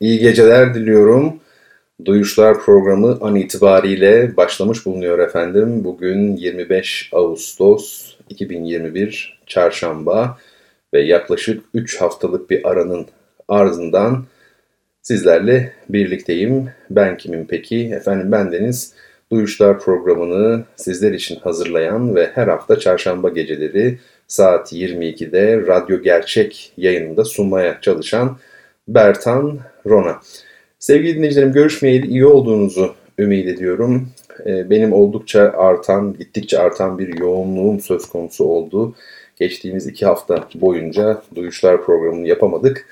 iyi geceler diliyorum. Duyuşlar programı an itibariyle başlamış bulunuyor efendim. Bugün 25 Ağustos 2021 Çarşamba ve yaklaşık 3 haftalık bir aranın ardından sizlerle birlikteyim. Ben kimim peki? Efendim bendeniz Duyuşlar programını sizler için hazırlayan ve her hafta çarşamba geceleri saat 22'de Radyo Gerçek yayınında sunmaya çalışan Bertan Rona. Sevgili dinleyicilerim görüşmeyeli iyi olduğunuzu ümit ediyorum. Ee, benim oldukça artan, gittikçe artan bir yoğunluğum söz konusu oldu. Geçtiğimiz iki hafta boyunca Duyuşlar programını yapamadık.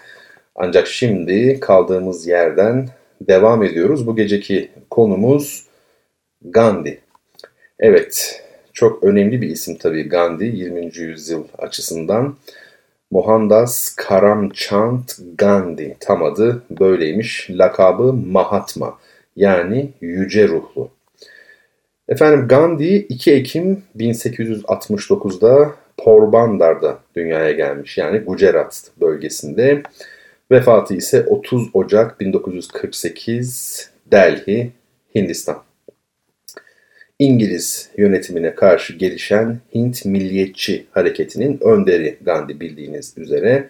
Ancak şimdi kaldığımız yerden devam ediyoruz. Bu geceki konumuz Gandhi. Evet, çok önemli bir isim tabii Gandhi 20. yüzyıl açısından. Mohandas Karamchand Gandhi tam adı böyleymiş. Lakabı Mahatma yani yüce ruhlu. Efendim Gandhi 2 Ekim 1869'da Porbandar'da dünyaya gelmiş. Yani Gujarat bölgesinde. Vefatı ise 30 Ocak 1948 Delhi, Hindistan. İngiliz yönetimine karşı gelişen Hint Milliyetçi Hareketi'nin önderi Gandhi bildiğiniz üzere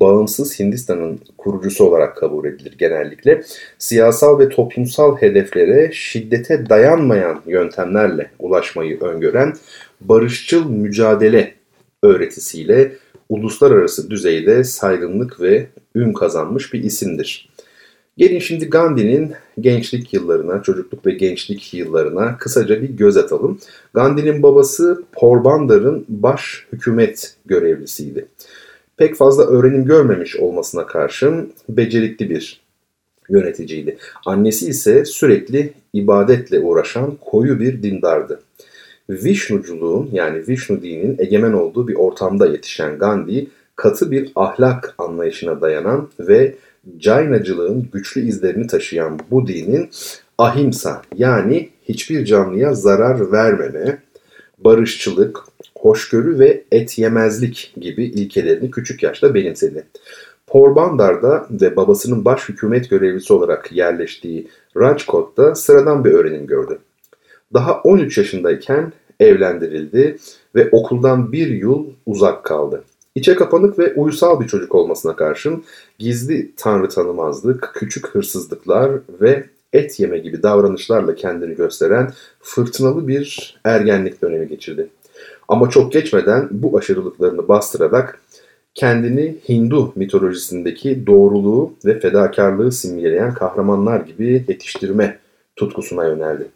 bağımsız Hindistan'ın kurucusu olarak kabul edilir genellikle. Siyasal ve toplumsal hedeflere şiddete dayanmayan yöntemlerle ulaşmayı öngören barışçıl mücadele öğretisiyle uluslararası düzeyde saygınlık ve ün kazanmış bir isimdir. Gelin şimdi Gandhi'nin gençlik yıllarına, çocukluk ve gençlik yıllarına kısaca bir göz atalım. Gandhi'nin babası Porbandar'ın baş hükümet görevlisiydi. Pek fazla öğrenim görmemiş olmasına karşın becerikli bir yöneticiydi. Annesi ise sürekli ibadetle uğraşan koyu bir dindardı. Vishnuculuğun yani Vishnu dininin egemen olduğu bir ortamda yetişen Gandhi, katı bir ahlak anlayışına dayanan ve Caynacılığın güçlü izlerini taşıyan bu dinin ahimsa yani hiçbir canlıya zarar vermeme, barışçılık, hoşgörü ve et yemezlik gibi ilkelerini küçük yaşta benimsedi. Porbandar'da ve babasının baş hükümet görevlisi olarak yerleştiği Rajkot'ta sıradan bir öğrenim gördü. Daha 13 yaşındayken evlendirildi ve okuldan bir yıl uzak kaldı. İçe kapanık ve uysal bir çocuk olmasına karşın gizli tanrı tanımazlık, küçük hırsızlıklar ve et yeme gibi davranışlarla kendini gösteren fırtınalı bir ergenlik dönemi geçirdi. Ama çok geçmeden bu aşırılıklarını bastırarak kendini Hindu mitolojisindeki doğruluğu ve fedakarlığı simgeleyen kahramanlar gibi yetiştirme tutkusuna yöneldi.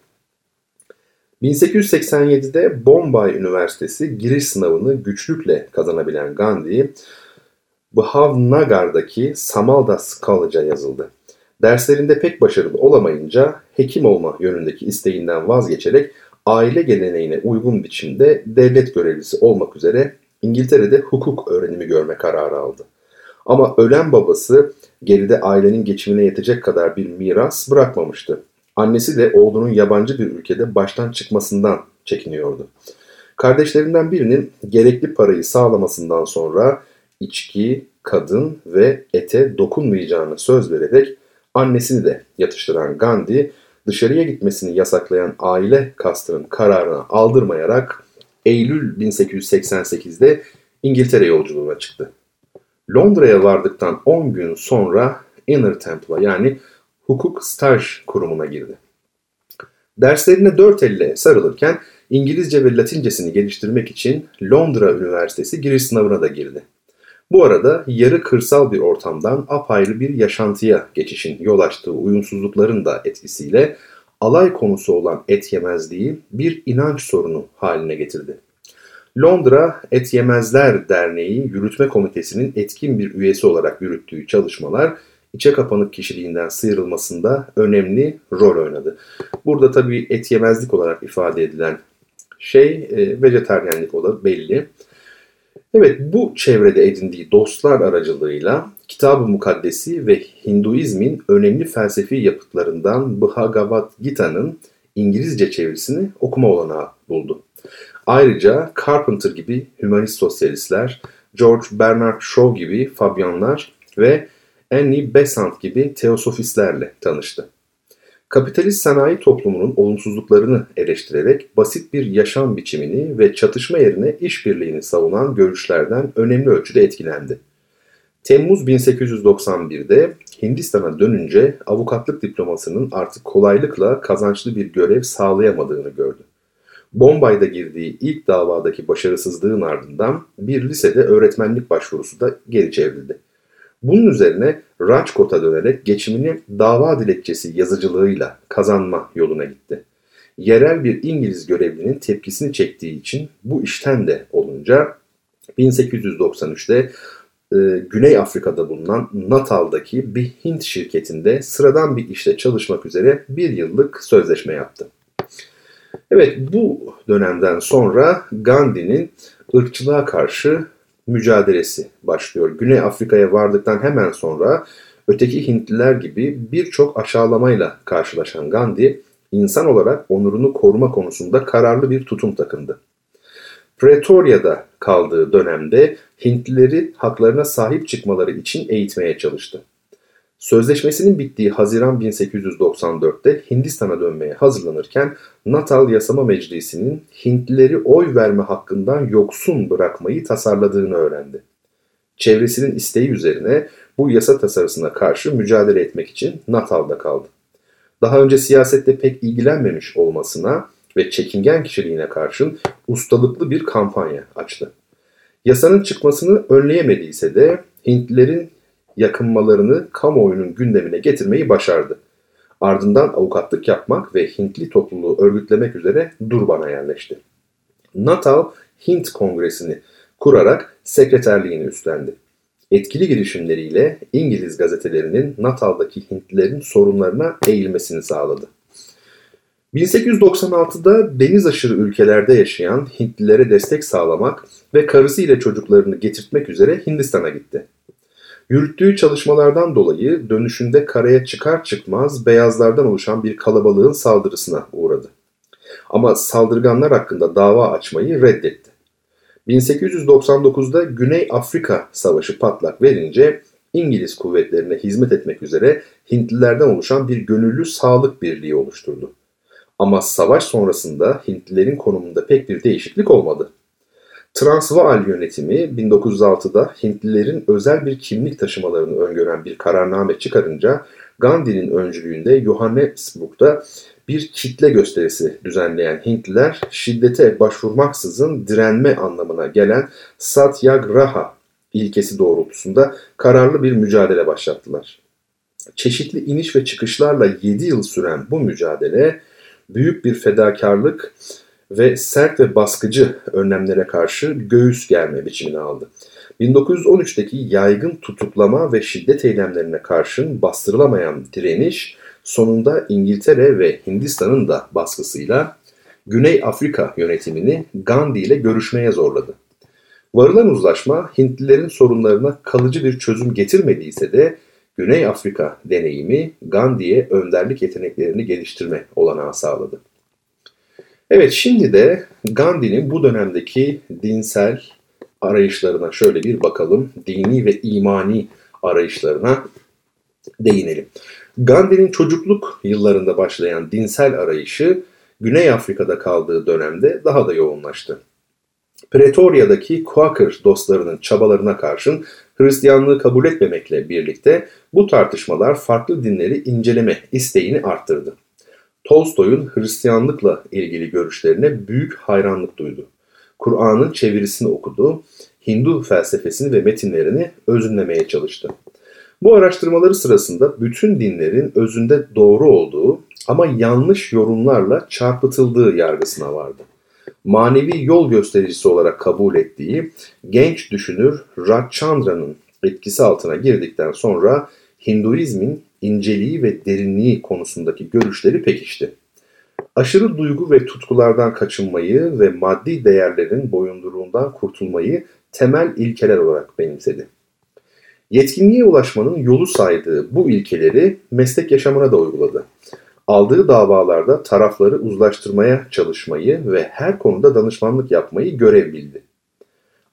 1887'de Bombay Üniversitesi giriş sınavını güçlükle kazanabilen Gandhi, Bhavnagar'daki Samaldas College'a yazıldı. Derslerinde pek başarılı olamayınca hekim olma yönündeki isteğinden vazgeçerek aile geleneğine uygun biçimde devlet görevlisi olmak üzere İngiltere'de hukuk öğrenimi görme kararı aldı. Ama ölen babası geride ailenin geçimine yetecek kadar bir miras bırakmamıştı. Annesi de oğlunun yabancı bir ülkede baştan çıkmasından çekiniyordu. Kardeşlerinden birinin gerekli parayı sağlamasından sonra içki, kadın ve ete dokunmayacağını söz vererek annesini de yatıştıran Gandhi, dışarıya gitmesini yasaklayan aile kastının kararına aldırmayarak Eylül 1888'de İngiltere yolculuğuna çıktı. Londra'ya vardıktan 10 gün sonra Inner Temple'a yani hukuk staj kurumuna girdi. Derslerine dört elle sarılırken İngilizce ve Latincesini geliştirmek için Londra Üniversitesi giriş sınavına da girdi. Bu arada yarı kırsal bir ortamdan apayrı bir yaşantıya geçişin yol açtığı uyumsuzlukların da etkisiyle alay konusu olan et yemezliği bir inanç sorunu haline getirdi. Londra Et Yemezler Derneği Yürütme Komitesi'nin etkin bir üyesi olarak yürüttüğü çalışmalar içe kapanık kişiliğinden sıyrılmasında önemli rol oynadı. Burada tabii et yemezlik olarak ifade edilen şey e, vejeteryenlik olarak belli. Evet bu çevrede edindiği dostlar aracılığıyla Kitab-ı Mukaddesi ve Hinduizmin önemli felsefi yapıtlarından Bhagavad Gita'nın İngilizce çevirisini okuma olanağı buldu. Ayrıca Carpenter gibi hümanist sosyalistler, George Bernard Shaw gibi Fabianlar ve Annie Besant gibi teosofistlerle tanıştı. Kapitalist sanayi toplumunun olumsuzluklarını eleştirerek basit bir yaşam biçimini ve çatışma yerine işbirliğini savunan görüşlerden önemli ölçüde etkilendi. Temmuz 1891'de Hindistan'a dönünce avukatlık diplomasının artık kolaylıkla kazançlı bir görev sağlayamadığını gördü. Bombay'da girdiği ilk davadaki başarısızlığın ardından bir lisede öğretmenlik başvurusu da geri çevrildi. Bunun üzerine Rajkot'a dönerek geçimini dava dilekçesi yazıcılığıyla kazanma yoluna gitti. Yerel bir İngiliz görevlinin tepkisini çektiği için bu işten de olunca 1893'te e, Güney Afrika'da bulunan Natal'daki bir Hint şirketinde sıradan bir işte çalışmak üzere bir yıllık sözleşme yaptı. Evet bu dönemden sonra Gandhi'nin ırkçılığa karşı mücadelesi başlıyor. Güney Afrika'ya vardıktan hemen sonra öteki Hintliler gibi birçok aşağılamayla karşılaşan Gandhi, insan olarak onurunu koruma konusunda kararlı bir tutum takındı. Pretoria'da kaldığı dönemde Hintlileri haklarına sahip çıkmaları için eğitmeye çalıştı. Sözleşmesinin bittiği Haziran 1894'te Hindistan'a dönmeye hazırlanırken Natal Yasama Meclisi'nin Hintlileri oy verme hakkından yoksun bırakmayı tasarladığını öğrendi. Çevresinin isteği üzerine bu yasa tasarısına karşı mücadele etmek için Natal'da kaldı. Daha önce siyasette pek ilgilenmemiş olmasına ve çekingen kişiliğine karşın ustalıklı bir kampanya açtı. Yasanın çıkmasını önleyemediyse de Hintlilerin yakınmalarını kamuoyunun gündemine getirmeyi başardı. Ardından avukatlık yapmak ve Hintli topluluğu örgütlemek üzere Durban'a yerleşti. Natal Hint Kongresi'ni kurarak sekreterliğini üstlendi. Etkili girişimleriyle İngiliz gazetelerinin Natal'daki Hintlilerin sorunlarına eğilmesini sağladı. 1896'da deniz aşırı ülkelerde yaşayan Hintlilere destek sağlamak ve karısı ile çocuklarını getirtmek üzere Hindistan'a gitti. Yürüttüğü çalışmalardan dolayı dönüşünde karaya çıkar çıkmaz beyazlardan oluşan bir kalabalığın saldırısına uğradı. Ama saldırganlar hakkında dava açmayı reddetti. 1899'da Güney Afrika Savaşı patlak verince İngiliz kuvvetlerine hizmet etmek üzere Hintlilerden oluşan bir gönüllü sağlık birliği oluşturdu. Ama savaş sonrasında Hintlilerin konumunda pek bir değişiklik olmadı. Transvaal yönetimi 1906'da Hintlilerin özel bir kimlik taşımalarını öngören bir kararname çıkarınca Gandhi'nin öncülüğünde Johannesburg'da bir kitle gösterisi düzenleyen Hintliler şiddete başvurmaksızın direnme anlamına gelen Satyagraha ilkesi doğrultusunda kararlı bir mücadele başlattılar. Çeşitli iniş ve çıkışlarla 7 yıl süren bu mücadele büyük bir fedakarlık ve sert ve baskıcı önlemlere karşı göğüs germe biçimini aldı. 1913'teki yaygın tutuklama ve şiddet eylemlerine karşın bastırılamayan direniş sonunda İngiltere ve Hindistan'ın da baskısıyla Güney Afrika yönetimini Gandhi ile görüşmeye zorladı. Varılan uzlaşma Hintlilerin sorunlarına kalıcı bir çözüm getirmediyse de Güney Afrika deneyimi Gandhi'ye önderlik yeteneklerini geliştirme olanağı sağladı. Evet şimdi de Gandhi'nin bu dönemdeki dinsel arayışlarına şöyle bir bakalım. Dini ve imani arayışlarına değinelim. Gandhi'nin çocukluk yıllarında başlayan dinsel arayışı Güney Afrika'da kaldığı dönemde daha da yoğunlaştı. Pretoria'daki Quaker dostlarının çabalarına karşın Hristiyanlığı kabul etmemekle birlikte bu tartışmalar farklı dinleri inceleme isteğini arttırdı. Tolstoy'un Hristiyanlıkla ilgili görüşlerine büyük hayranlık duydu. Kur'an'ın çevirisini okudu, Hindu felsefesini ve metinlerini özünlemeye çalıştı. Bu araştırmaları sırasında bütün dinlerin özünde doğru olduğu ama yanlış yorumlarla çarpıtıldığı yargısına vardı. Manevi yol göstericisi olarak kabul ettiği genç düşünür Rajchandra'nın etkisi altına girdikten sonra Hinduizmin inceliği ve derinliği konusundaki görüşleri pekişti. Aşırı duygu ve tutkulardan kaçınmayı ve maddi değerlerin boyunduruğundan kurtulmayı temel ilkeler olarak benimsedi. Yetkinliğe ulaşmanın yolu saydığı bu ilkeleri meslek yaşamına da uyguladı. Aldığı davalarda tarafları uzlaştırmaya çalışmayı ve her konuda danışmanlık yapmayı görev bildi.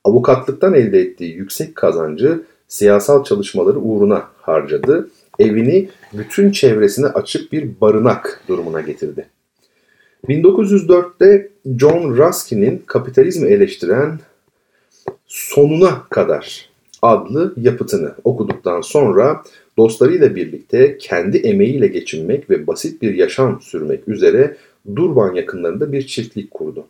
Avukatlıktan elde ettiği yüksek kazancı siyasal çalışmaları uğruna harcadı. Evini bütün çevresine açık bir barınak durumuna getirdi. 1904'te John Ruskin'in kapitalizmi eleştiren Sonuna Kadar adlı yapıtını okuduktan sonra dostlarıyla birlikte kendi emeğiyle geçinmek ve basit bir yaşam sürmek üzere Durban yakınlarında bir çiftlik kurdu.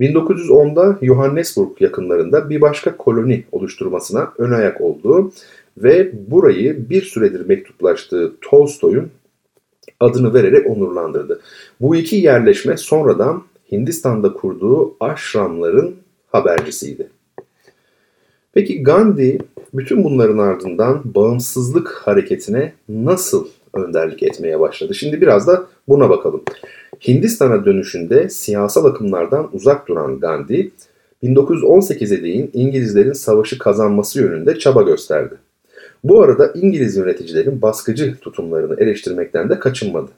1910'da Johannesburg yakınlarında bir başka koloni oluşturmasına ön ayak oldu ve burayı bir süredir mektuplaştığı Tolstoy'un adını vererek onurlandırdı. Bu iki yerleşme sonradan Hindistan'da kurduğu aşramların habercisiydi. Peki Gandhi bütün bunların ardından bağımsızlık hareketine nasıl önderlik etmeye başladı? Şimdi biraz da buna bakalım. Hindistan'a dönüşünde siyasal akımlardan uzak duran Gandhi, 1918'e değin İngilizlerin savaşı kazanması yönünde çaba gösterdi. Bu arada İngiliz yöneticilerin baskıcı tutumlarını eleştirmekten de kaçınmadı.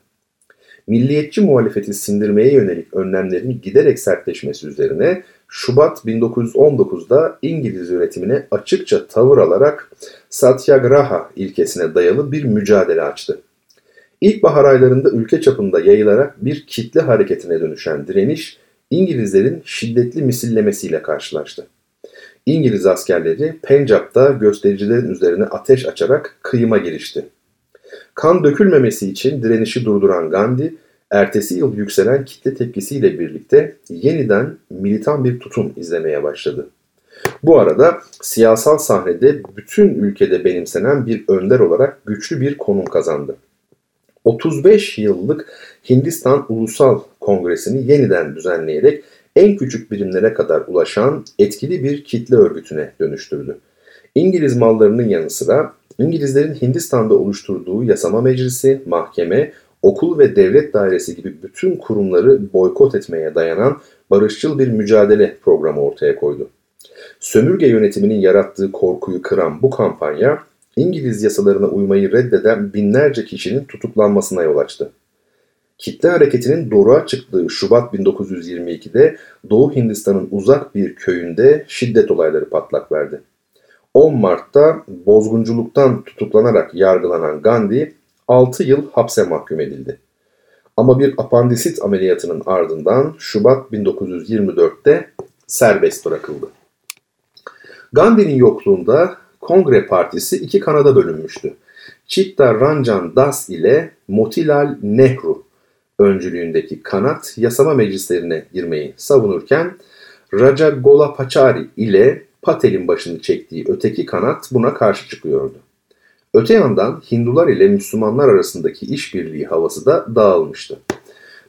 Milliyetçi muhalefeti sindirmeye yönelik önlemlerin giderek sertleşmesi üzerine Şubat 1919'da İngiliz yönetimine açıkça tavır alarak Satyagraha ilkesine dayalı bir mücadele açtı. İlkbahar aylarında ülke çapında yayılarak bir kitle hareketine dönüşen direniş İngilizlerin şiddetli misillemesiyle karşılaştı. İngiliz askerleri Pencap'ta göstericilerin üzerine ateş açarak kıyıma girişti. Kan dökülmemesi için direnişi durduran Gandhi, ertesi yıl yükselen kitle tepkisiyle birlikte yeniden militan bir tutum izlemeye başladı. Bu arada siyasal sahnede bütün ülkede benimsenen bir önder olarak güçlü bir konum kazandı. 35 yıllık Hindistan Ulusal Kongresi'ni yeniden düzenleyerek en küçük birimlere kadar ulaşan etkili bir kitle örgütüne dönüştürdü. İngiliz mallarının yanı sıra İngilizlerin Hindistan'da oluşturduğu yasama meclisi, mahkeme, okul ve devlet dairesi gibi bütün kurumları boykot etmeye dayanan barışçıl bir mücadele programı ortaya koydu. Sömürge yönetiminin yarattığı korkuyu kıran bu kampanya İngiliz yasalarına uymayı reddeden binlerce kişinin tutuklanmasına yol açtı. Kitle hareketinin doğruğa çıktığı Şubat 1922'de Doğu Hindistan'ın uzak bir köyünde şiddet olayları patlak verdi. 10 Mart'ta bozgunculuktan tutuklanarak yargılanan Gandhi 6 yıl hapse mahkum edildi. Ama bir apandisit ameliyatının ardından Şubat 1924'te serbest bırakıldı. Gandhi'nin yokluğunda Kongre Partisi iki kanada bölünmüştü. Chitta Ranjan Das ile Motilal Nehru öncülüğündeki kanat yasama meclislerine girmeyi savunurken Raja Golapachari ile Patel'in başını çektiği öteki kanat buna karşı çıkıyordu. Öte yandan Hindular ile Müslümanlar arasındaki işbirliği havası da dağılmıştı.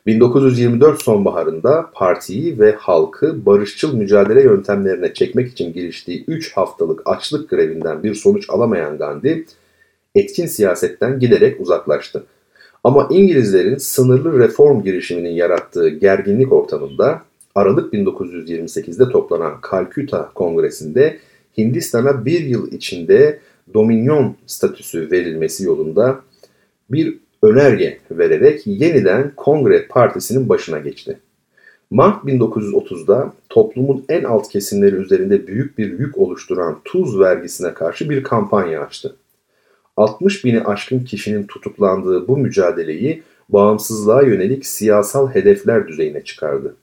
1924 sonbaharında partiyi ve halkı barışçıl mücadele yöntemlerine çekmek için giriştiği 3 haftalık açlık grevinden bir sonuç alamayan Gandhi, etkin siyasetten giderek uzaklaştı. Ama İngilizlerin sınırlı reform girişiminin yarattığı gerginlik ortamında Aralık 1928'de toplanan Kalküta Kongresi'nde Hindistan'a bir yıl içinde dominyon statüsü verilmesi yolunda bir önerge vererek yeniden Kongre Partisi'nin başına geçti. Mart 1930'da toplumun en alt kesimleri üzerinde büyük bir yük oluşturan tuz vergisine karşı bir kampanya açtı. 60 bini aşkın kişinin tutuklandığı bu mücadeleyi bağımsızlığa yönelik siyasal hedefler düzeyine çıkardı.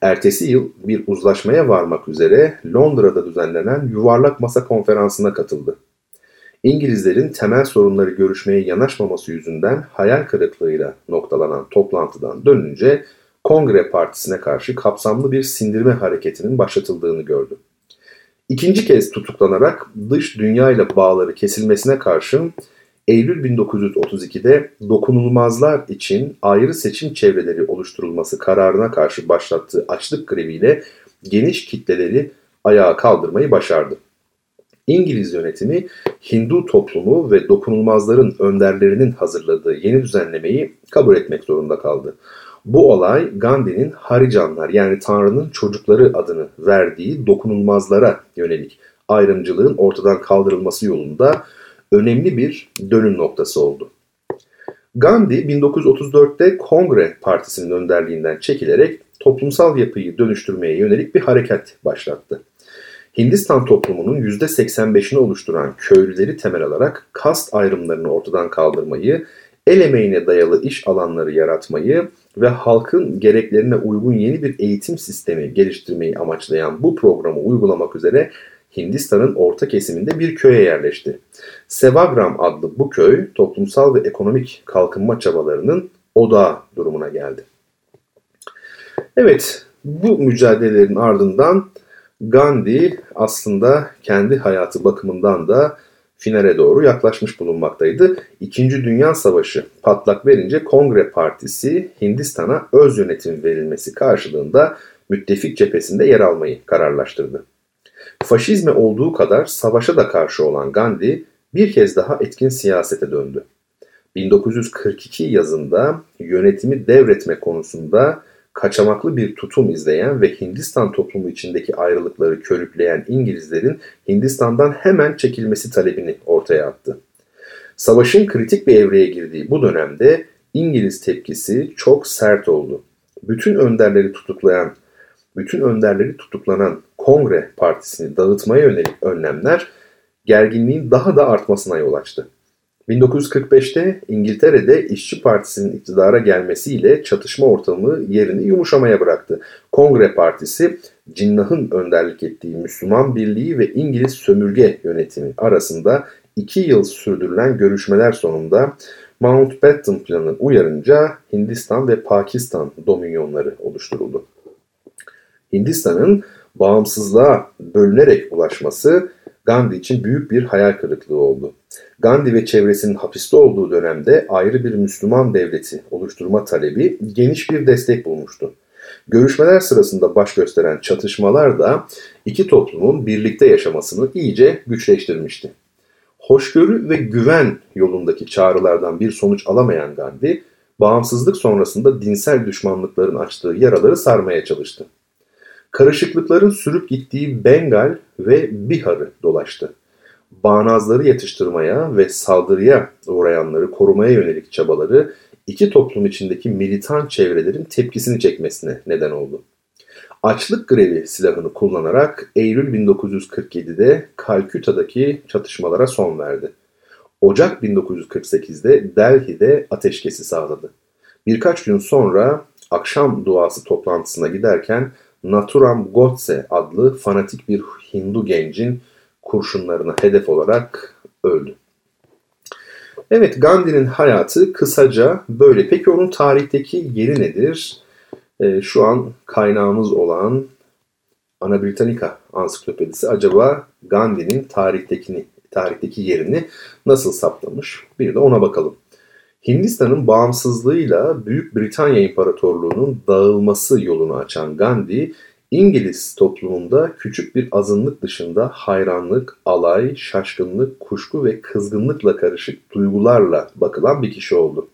Ertesi yıl bir uzlaşmaya varmak üzere Londra'da düzenlenen Yuvarlak Masa Konferansı'na katıldı. İngilizlerin temel sorunları görüşmeye yanaşmaması yüzünden hayal kırıklığıyla noktalanan toplantıdan dönünce Kongre Partisi'ne karşı kapsamlı bir sindirme hareketinin başlatıldığını gördü. İkinci kez tutuklanarak dış dünya ile bağları kesilmesine karşın Eylül 1932'de dokunulmazlar için ayrı seçim çevreleri oluşturulması kararına karşı başlattığı açlık greviyle geniş kitleleri ayağa kaldırmayı başardı. İngiliz yönetimi Hindu toplumu ve dokunulmazların önderlerinin hazırladığı yeni düzenlemeyi kabul etmek zorunda kaldı. Bu olay Gandhi'nin Haricanlar yani Tanrı'nın çocukları adını verdiği dokunulmazlara yönelik ayrımcılığın ortadan kaldırılması yolunda önemli bir dönüm noktası oldu. Gandhi 1934'te Kongre Partisi'nin önderliğinden çekilerek toplumsal yapıyı dönüştürmeye yönelik bir hareket başlattı. Hindistan toplumunun %85'ini oluşturan köylüleri temel alarak kast ayrımlarını ortadan kaldırmayı, el emeğine dayalı iş alanları yaratmayı ve halkın gereklerine uygun yeni bir eğitim sistemi geliştirmeyi amaçlayan bu programı uygulamak üzere Hindistan'ın orta kesiminde bir köye yerleşti. Sevagram adlı bu köy toplumsal ve ekonomik kalkınma çabalarının odağı durumuna geldi. Evet, bu mücadelelerin ardından Gandhi aslında kendi hayatı bakımından da finale doğru yaklaşmış bulunmaktaydı. İkinci Dünya Savaşı patlak verince Kongre Partisi Hindistan'a öz yönetim verilmesi karşılığında müttefik cephesinde yer almayı kararlaştırdı. Faşizme olduğu kadar savaşa da karşı olan Gandhi bir kez daha etkin siyasete döndü. 1942 yazında yönetimi devretme konusunda kaçamaklı bir tutum izleyen ve Hindistan toplumu içindeki ayrılıkları körükleyen İngilizlerin Hindistan'dan hemen çekilmesi talebini ortaya attı. Savaşın kritik bir evreye girdiği bu dönemde İngiliz tepkisi çok sert oldu. Bütün önderleri tutuklayan, bütün önderleri tutuklanan Kongre Partisi'ni dağıtmaya yönelik önlemler gerginliğin daha da artmasına yol açtı. 1945'te İngiltere'de İşçi Partisi'nin iktidara gelmesiyle çatışma ortamı yerini yumuşamaya bıraktı. Kongre Partisi, Cinnah'ın önderlik ettiği Müslüman Birliği ve İngiliz sömürge yönetimi arasında iki yıl sürdürülen görüşmeler sonunda Mountbatten planı uyarınca Hindistan ve Pakistan dominyonları oluşturuldu. Hindistan'ın bağımsızlığa bölünerek ulaşması Gandhi için büyük bir hayal kırıklığı oldu. Gandhi ve çevresinin hapiste olduğu dönemde ayrı bir Müslüman devleti oluşturma talebi geniş bir destek bulmuştu. Görüşmeler sırasında baş gösteren çatışmalar da iki toplumun birlikte yaşamasını iyice güçleştirmişti. Hoşgörü ve güven yolundaki çağrılardan bir sonuç alamayan Gandhi, bağımsızlık sonrasında dinsel düşmanlıkların açtığı yaraları sarmaya çalıştı. Karışıklıkların sürüp gittiği Bengal ve Bihar'ı dolaştı. Bağnazları yatıştırmaya ve saldırıya uğrayanları korumaya yönelik çabaları iki toplum içindeki militan çevrelerin tepkisini çekmesine neden oldu. Açlık grevi silahını kullanarak Eylül 1947'de Kalküta'daki çatışmalara son verdi. Ocak 1948'de Delhi'de ateşkesi sağladı. Birkaç gün sonra akşam duası toplantısına giderken Naturam Godse adlı fanatik bir Hindu gencin kurşunlarına hedef olarak öldü. Evet Gandhi'nin hayatı kısaca böyle. Peki onun tarihteki yeri nedir? Ee, şu an kaynağımız olan Ana Britannica ansiklopedisi acaba Gandhi'nin tarihtekini, tarihteki yerini nasıl saptamış? Bir de ona bakalım. Hindistan'ın bağımsızlığıyla Büyük Britanya İmparatorluğu'nun dağılması yolunu açan Gandhi, İngiliz toplumunda küçük bir azınlık dışında hayranlık, alay, şaşkınlık, kuşku ve kızgınlıkla karışık duygularla bakılan bir kişi oldu.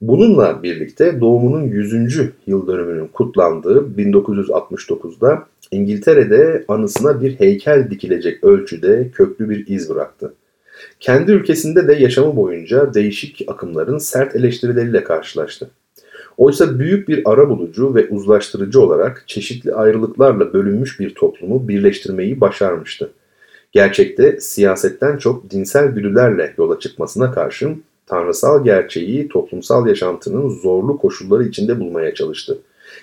Bununla birlikte doğumunun 100. yıl dönümünün kutlandığı 1969'da İngiltere'de anısına bir heykel dikilecek ölçüde köklü bir iz bıraktı. Kendi ülkesinde de yaşamı boyunca değişik akımların sert eleştirileriyle karşılaştı. Oysa büyük bir arabulucu ve uzlaştırıcı olarak çeşitli ayrılıklarla bölünmüş bir toplumu birleştirmeyi başarmıştı. Gerçekte siyasetten çok dinsel güdülerle yola çıkmasına karşın tanrısal gerçeği toplumsal yaşantının zorlu koşulları içinde bulmaya çalıştı.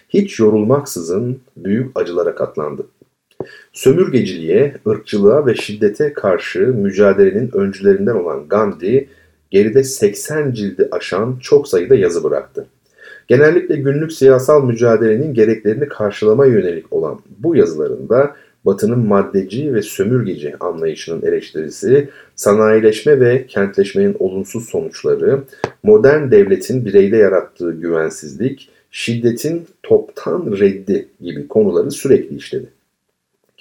Hiç yorulmaksızın büyük acılara katlandı. Sömürgeciliğe, ırkçılığa ve şiddete karşı mücadelenin öncülerinden olan Gandhi, geride 80 cildi aşan çok sayıda yazı bıraktı. Genellikle günlük siyasal mücadelenin gereklerini karşılama yönelik olan bu yazılarında Batı'nın maddeci ve sömürgeci anlayışının eleştirisi, sanayileşme ve kentleşmenin olumsuz sonuçları, modern devletin bireyde yarattığı güvensizlik, şiddetin toptan reddi gibi konuları sürekli işledi.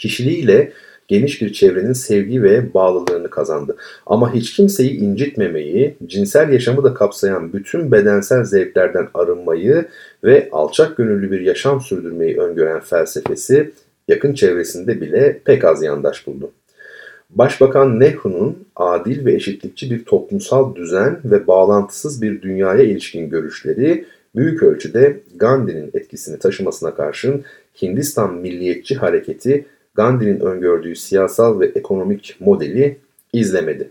Kişiliğiyle geniş bir çevrenin sevgi ve bağlılığını kazandı. Ama hiç kimseyi incitmemeyi, cinsel yaşamı da kapsayan bütün bedensel zevklerden arınmayı ve alçak gönüllü bir yaşam sürdürmeyi öngören felsefesi yakın çevresinde bile pek az yandaş buldu. Başbakan Nehru'nun adil ve eşitlikçi bir toplumsal düzen ve bağlantısız bir dünyaya ilişkin görüşleri büyük ölçüde Gandhi'nin etkisini taşımasına karşın Hindistan milliyetçi hareketi Gandhi'nin öngördüğü siyasal ve ekonomik modeli izlemedi.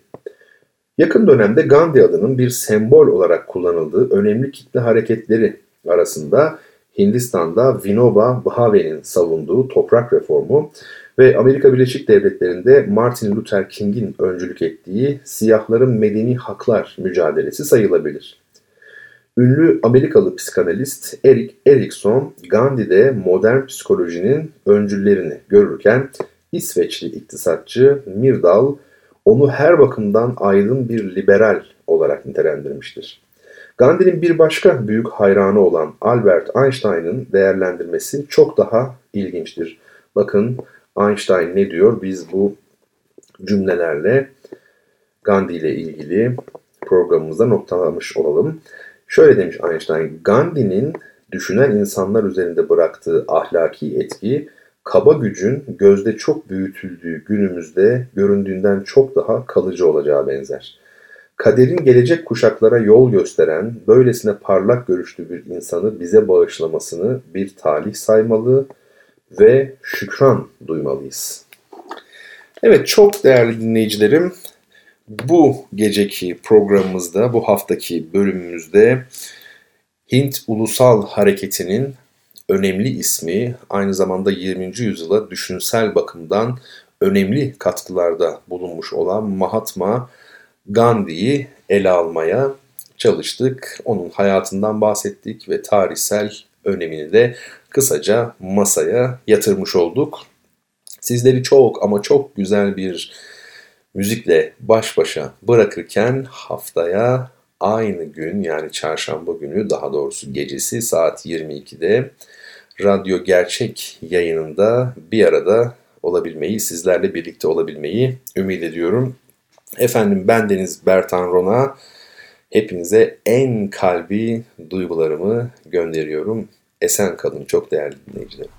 Yakın dönemde Gandhi adının bir sembol olarak kullanıldığı önemli kitle hareketleri arasında Hindistan'da Vinoba Bhave'nin savunduğu toprak reformu ve Amerika Birleşik Devletleri'nde Martin Luther King'in öncülük ettiği siyahların medeni haklar mücadelesi sayılabilir. Ünlü Amerikalı psikanalist Erik Erikson, Gandhi'de modern psikolojinin öncüllerini görürken İsveçli iktisatçı Mirdal onu her bakımdan aydın bir liberal olarak nitelendirmiştir. Gandhi'nin bir başka büyük hayranı olan Albert Einstein'ın değerlendirmesi çok daha ilginçtir. Bakın Einstein ne diyor? Biz bu cümlelerle Gandhi ile ilgili programımızda noktalamış olalım. Şöyle demiş Einstein, Gandhi'nin düşünen insanlar üzerinde bıraktığı ahlaki etki, kaba gücün gözde çok büyütüldüğü günümüzde göründüğünden çok daha kalıcı olacağı benzer. Kaderin gelecek kuşaklara yol gösteren, böylesine parlak görüşlü bir insanı bize bağışlamasını bir talih saymalı ve şükran duymalıyız. Evet çok değerli dinleyicilerim, bu geceki programımızda, bu haftaki bölümümüzde Hint Ulusal Hareketi'nin önemli ismi, aynı zamanda 20. yüzyıla düşünsel bakımdan önemli katkılarda bulunmuş olan Mahatma Gandhi'yi ele almaya çalıştık. Onun hayatından bahsettik ve tarihsel önemini de kısaca masaya yatırmış olduk. Sizleri çok ama çok güzel bir müzikle baş başa bırakırken haftaya aynı gün yani çarşamba günü daha doğrusu gecesi saat 22'de Radyo Gerçek yayınında bir arada olabilmeyi, sizlerle birlikte olabilmeyi ümit ediyorum. Efendim ben Deniz Bertan Rona. Hepinize en kalbi duygularımı gönderiyorum. Esen kalın çok değerli dinleyicilerim.